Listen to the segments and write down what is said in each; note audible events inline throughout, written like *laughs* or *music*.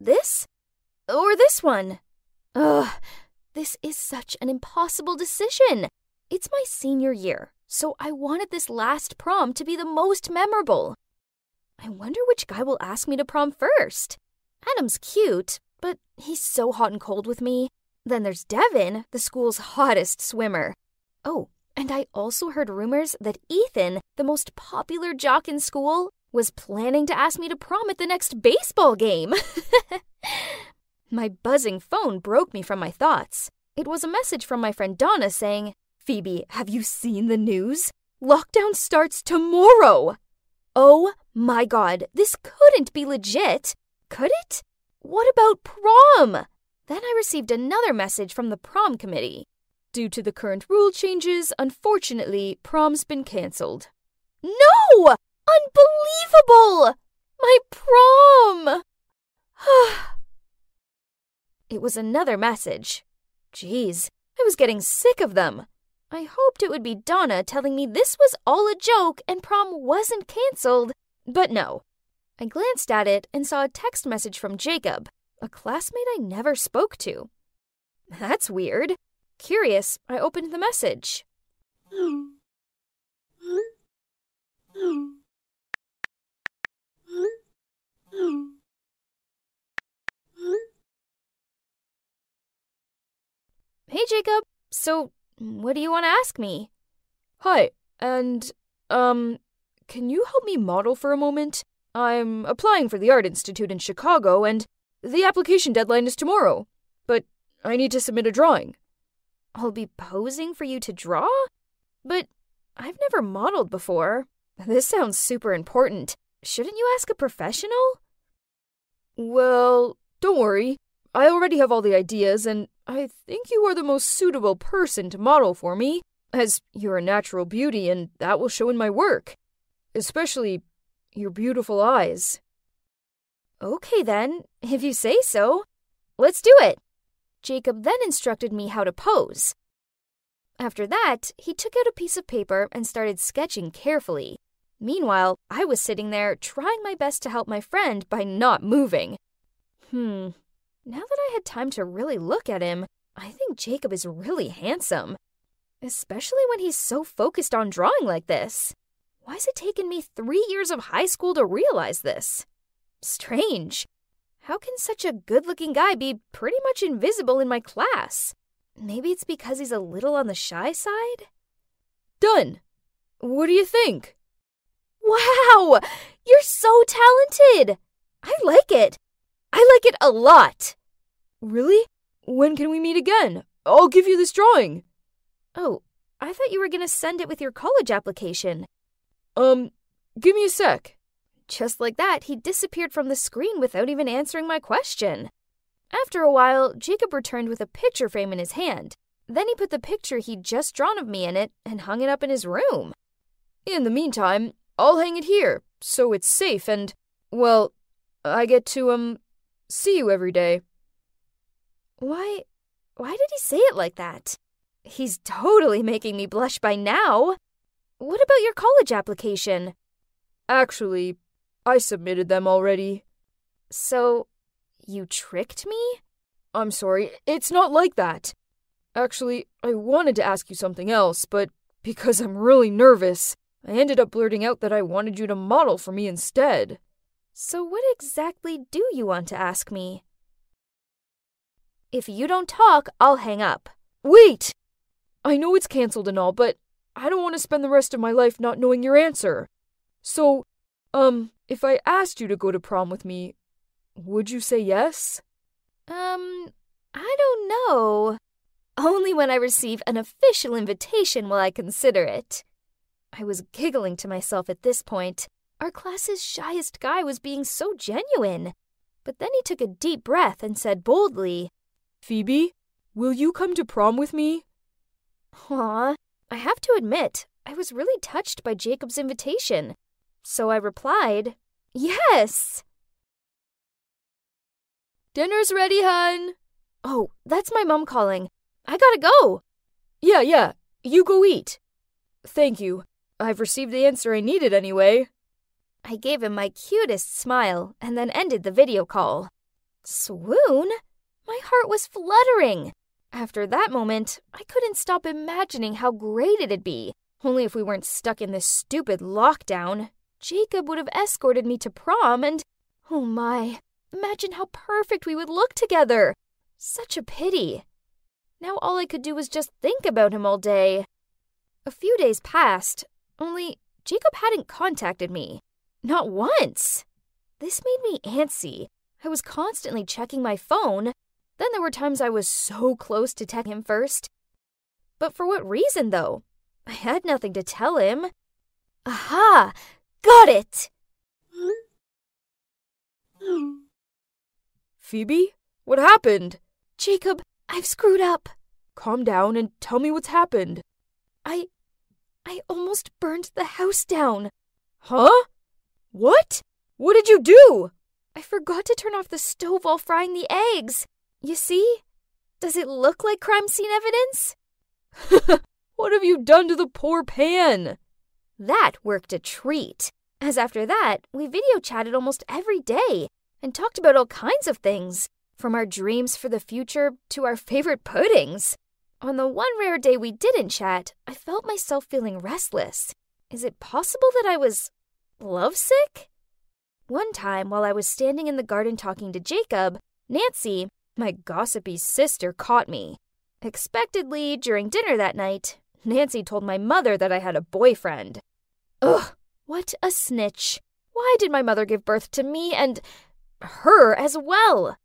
This? Or this one? Ugh, this is such an impossible decision. It's my senior year, so I wanted this last prom to be the most memorable. I wonder which guy will ask me to prom first. Adam's cute, but he's so hot and cold with me. Then there's Devin, the school's hottest swimmer. Oh, and I also heard rumors that Ethan, the most popular jock in school, was planning to ask me to prom at the next baseball game. *laughs* my buzzing phone broke me from my thoughts. It was a message from my friend Donna saying, Phoebe, have you seen the news? Lockdown starts tomorrow. Oh my god, this couldn't be legit. Could it? What about prom? Then I received another message from the prom committee. Due to the current rule changes, unfortunately, prom's been cancelled. No! Unbelievable! My prom! It was another message. Geez, I was getting sick of them. I hoped it would be Donna telling me this was all a joke and prom wasn't cancelled, but no. I glanced at it and saw a text message from Jacob, a classmate I never spoke to. That's weird. Curious, I opened the message. Hey, Jacob. So, what do you want to ask me? Hi, and, um, can you help me model for a moment? I'm applying for the Art Institute in Chicago, and the application deadline is tomorrow. But I need to submit a drawing. I'll be posing for you to draw? But I've never modeled before. This sounds super important. Shouldn't you ask a professional? Well, don't worry. I already have all the ideas, and I think you are the most suitable person to model for me, as you're a natural beauty, and that will show in my work. Especially your beautiful eyes. Okay, then, if you say so. Let's do it. Jacob then instructed me how to pose. After that, he took out a piece of paper and started sketching carefully. Meanwhile, I was sitting there trying my best to help my friend by not moving. Hmm, now that I had time to really look at him, I think Jacob is really handsome. Especially when he's so focused on drawing like this. Why's it taken me three years of high school to realize this? Strange. How can such a good looking guy be pretty much invisible in my class? Maybe it's because he's a little on the shy side? Done. What do you think? Wow! You're so talented! I like it. I like it a lot. Really? When can we meet again? I'll give you this drawing. Oh, I thought you were going to send it with your college application. Um, give me a sec. Just like that, he disappeared from the screen without even answering my question. After a while, Jacob returned with a picture frame in his hand. Then he put the picture he'd just drawn of me in it and hung it up in his room. In the meantime, I'll hang it here, so it's safe and, well, I get to, um, see you every day. Why, why did he say it like that? He's totally making me blush by now. What about your college application? Actually, I submitted them already. So, you tricked me? I'm sorry, it's not like that. Actually, I wanted to ask you something else, but because I'm really nervous, I ended up blurting out that I wanted you to model for me instead. So, what exactly do you want to ask me? If you don't talk, I'll hang up. Wait! I know it's cancelled and all, but I don't want to spend the rest of my life not knowing your answer. So, um, if I asked you to go to prom with me, would you say yes? Um, I don't know. Only when I receive an official invitation will I consider it. I was giggling to myself at this point. Our class's shyest guy was being so genuine. But then he took a deep breath and said boldly, Phoebe, will you come to prom with me? Aw, I have to admit, I was really touched by Jacob's invitation. So I replied, Yes! Dinner's ready, hun. Oh, that's my mom calling. I gotta go. Yeah, yeah, you go eat. Thank you. I've received the answer I needed anyway. I gave him my cutest smile and then ended the video call. Swoon? My heart was fluttering. After that moment, I couldn't stop imagining how great it'd be. Only if we weren't stuck in this stupid lockdown, Jacob would have escorted me to prom and. Oh my, imagine how perfect we would look together! Such a pity. Now all I could do was just think about him all day. A few days passed, only Jacob hadn't contacted me. Not once. This made me antsy. I was constantly checking my phone. Then there were times I was so close to texting him first. But for what reason, though? I had nothing to tell him. Aha! Got it! Phoebe, what happened? Jacob, I've screwed up. Calm down and tell me what's happened. I. I almost burned the house down. Huh? What? What did you do? I forgot to turn off the stove while frying the eggs. You see? Does it look like crime scene evidence? *laughs* what have you done to the poor pan? That worked a treat. As after that, we video chatted almost every day and talked about all kinds of things, from our dreams for the future to our favorite puddings. On the one rare day we didn't chat, I felt myself feeling restless. Is it possible that I was lovesick? One time, while I was standing in the garden talking to Jacob, Nancy, my gossipy sister, caught me. Expectedly, during dinner that night, Nancy told my mother that I had a boyfriend. Ugh, what a snitch. Why did my mother give birth to me and her as well?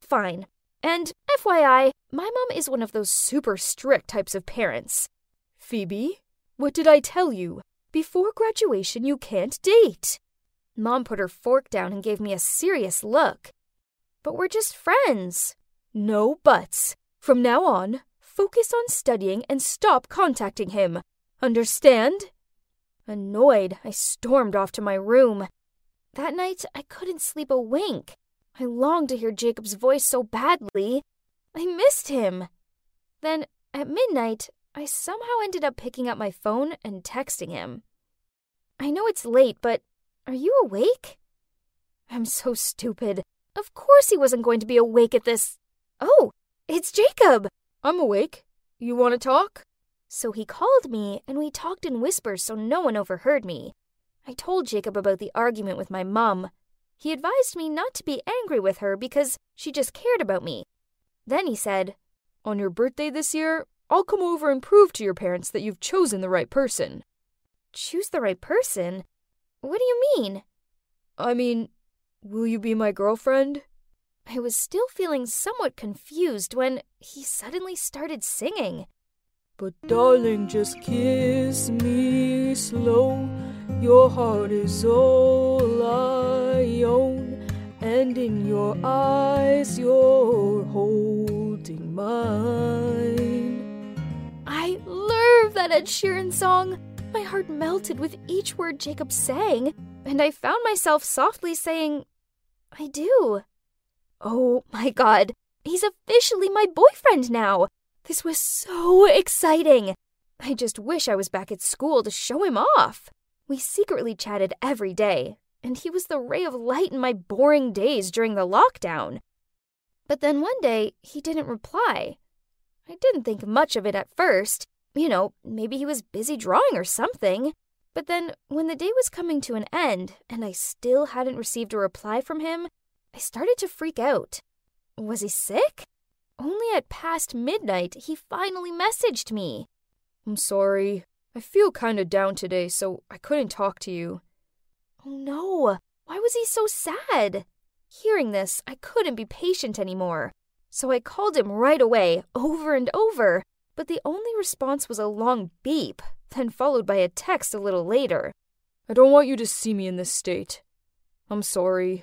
Fine. And FYI, my mom is one of those super strict types of parents. Phoebe, what did I tell you? Before graduation, you can't date. Mom put her fork down and gave me a serious look. But we're just friends. No buts. From now on, focus on studying and stop contacting him. Understand? Annoyed, I stormed off to my room. That night, I couldn't sleep a wink. I longed to hear Jacob's voice so badly. I missed him. Then, at midnight, I somehow ended up picking up my phone and texting him. I know it's late, but are you awake? I'm so stupid. Of course he wasn't going to be awake at this. Oh, it's Jacob! I'm awake. You want to talk? So he called me, and we talked in whispers so no one overheard me. I told Jacob about the argument with my mum, he advised me not to be angry with her because she just cared about me. Then he said, On your birthday this year, I'll come over and prove to your parents that you've chosen the right person. Choose the right person? What do you mean? I mean, will you be my girlfriend? I was still feeling somewhat confused when he suddenly started singing. But darling, just kiss me slow. Your heart is all I own, and in your eyes you're holding mine. I love that Ed Sheeran song. My heart melted with each word Jacob sang, and I found myself softly saying, I do. Oh my god, he's officially my boyfriend now. This was so exciting. I just wish I was back at school to show him off. We secretly chatted every day, and he was the ray of light in my boring days during the lockdown. But then one day, he didn't reply. I didn't think much of it at first. You know, maybe he was busy drawing or something. But then, when the day was coming to an end and I still hadn't received a reply from him, I started to freak out. Was he sick? Only at past midnight he finally messaged me. I'm sorry. I feel kinda down today, so I couldn't talk to you. Oh no, why was he so sad? Hearing this, I couldn't be patient anymore. So I called him right away, over and over, but the only response was a long beep, then followed by a text a little later. I don't want you to see me in this state. I'm sorry.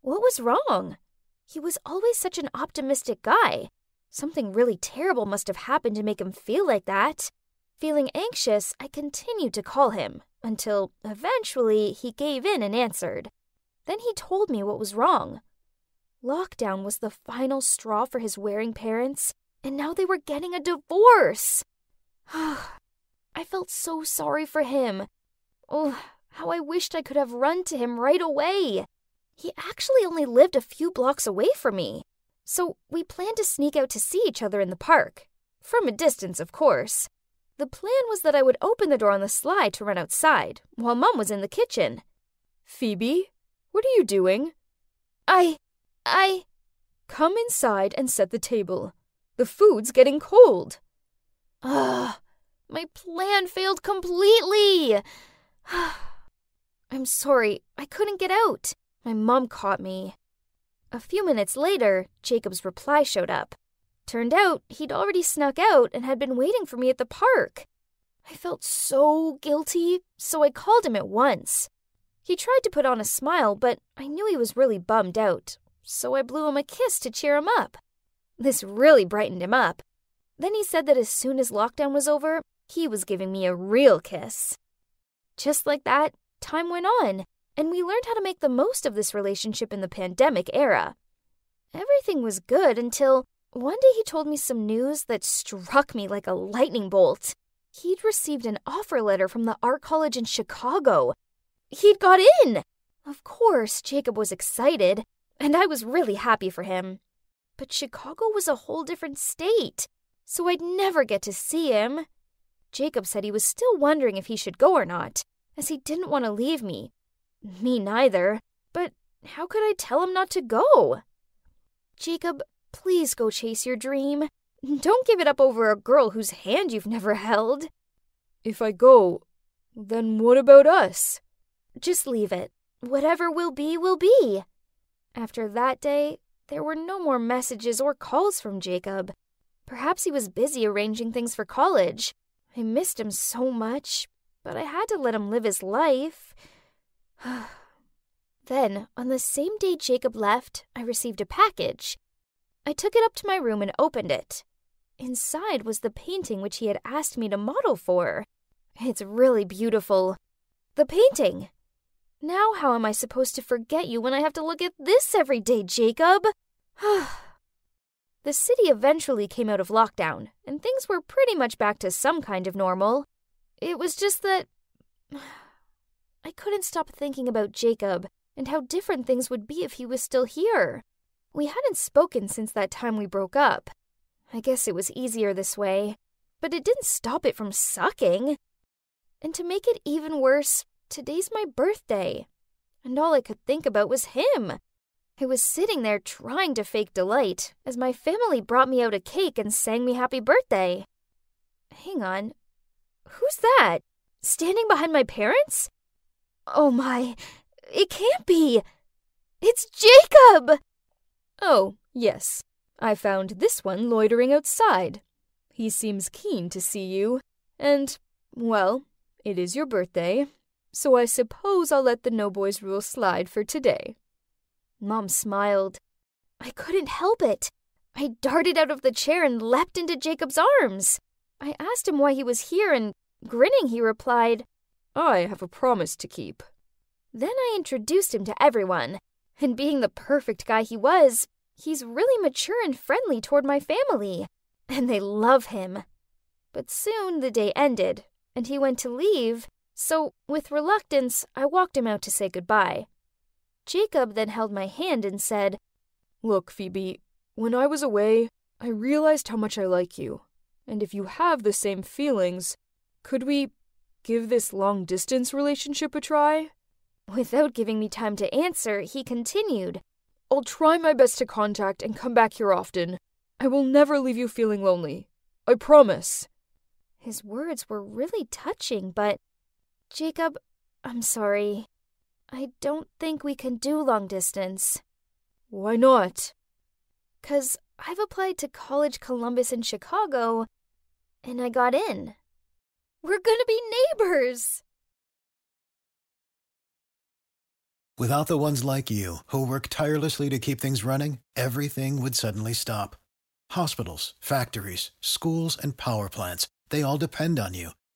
What was wrong? He was always such an optimistic guy. Something really terrible must have happened to make him feel like that. Feeling anxious, I continued to call him until eventually he gave in and answered. Then he told me what was wrong. Lockdown was the final straw for his wearing parents, and now they were getting a divorce. *sighs* I felt so sorry for him. Oh, how I wished I could have run to him right away. He actually only lived a few blocks away from me, so we planned to sneak out to see each other in the park. From a distance, of course. The plan was that I would open the door on the slide to run outside, while Mum was in the kitchen. Phoebe, what are you doing? I. I. Come inside and set the table. The food's getting cold. Ugh. My plan failed completely. *sighs* I'm sorry, I couldn't get out. My mom caught me. A few minutes later, Jacob's reply showed up. Turned out he'd already snuck out and had been waiting for me at the park. I felt so guilty, so I called him at once. He tried to put on a smile, but I knew he was really bummed out, so I blew him a kiss to cheer him up. This really brightened him up. Then he said that as soon as lockdown was over, he was giving me a real kiss. Just like that, time went on, and we learned how to make the most of this relationship in the pandemic era. Everything was good until one day he told me some news that struck me like a lightning bolt. He'd received an offer letter from the art college in Chicago. He'd got in! Of course, Jacob was excited, and I was really happy for him. But Chicago was a whole different state, so I'd never get to see him. Jacob said he was still wondering if he should go or not, as he didn't want to leave me. Me neither, but how could I tell him not to go? Jacob, please go chase your dream. Don't give it up over a girl whose hand you've never held. If I go, then what about us? Just leave it. Whatever will be, will be. After that day, there were no more messages or calls from Jacob. Perhaps he was busy arranging things for college. I missed him so much, but I had to let him live his life. *sighs* then, on the same day Jacob left, I received a package. I took it up to my room and opened it. Inside was the painting which he had asked me to model for. It's really beautiful. The painting! Now, how am I supposed to forget you when I have to look at this every day, Jacob? *sighs* The city eventually came out of lockdown, and things were pretty much back to some kind of normal. It was just that. *sighs* I couldn't stop thinking about Jacob and how different things would be if he was still here. We hadn't spoken since that time we broke up. I guess it was easier this way, but it didn't stop it from sucking. And to make it even worse, today's my birthday, and all I could think about was him. I was sitting there trying to fake delight as my family brought me out a cake and sang me happy birthday. Hang on. Who's that? Standing behind my parents? Oh my, it can't be. It's Jacob! Oh, yes. I found this one loitering outside. He seems keen to see you. And, well, it is your birthday, so I suppose I'll let the no boys rule slide for today. Mom smiled. I couldn't help it. I darted out of the chair and leapt into Jacob's arms. I asked him why he was here, and grinning, he replied, I have a promise to keep. Then I introduced him to everyone, and being the perfect guy he was, he's really mature and friendly toward my family, and they love him. But soon the day ended, and he went to leave, so with reluctance, I walked him out to say goodbye. Jacob then held my hand and said, Look, Phoebe, when I was away, I realized how much I like you. And if you have the same feelings, could we give this long distance relationship a try? Without giving me time to answer, he continued, I'll try my best to contact and come back here often. I will never leave you feeling lonely. I promise. His words were really touching, but. Jacob, I'm sorry. I don't think we can do long distance. Why not? Because I've applied to College Columbus in Chicago, and I got in. We're gonna be neighbors! Without the ones like you, who work tirelessly to keep things running, everything would suddenly stop. Hospitals, factories, schools, and power plants, they all depend on you.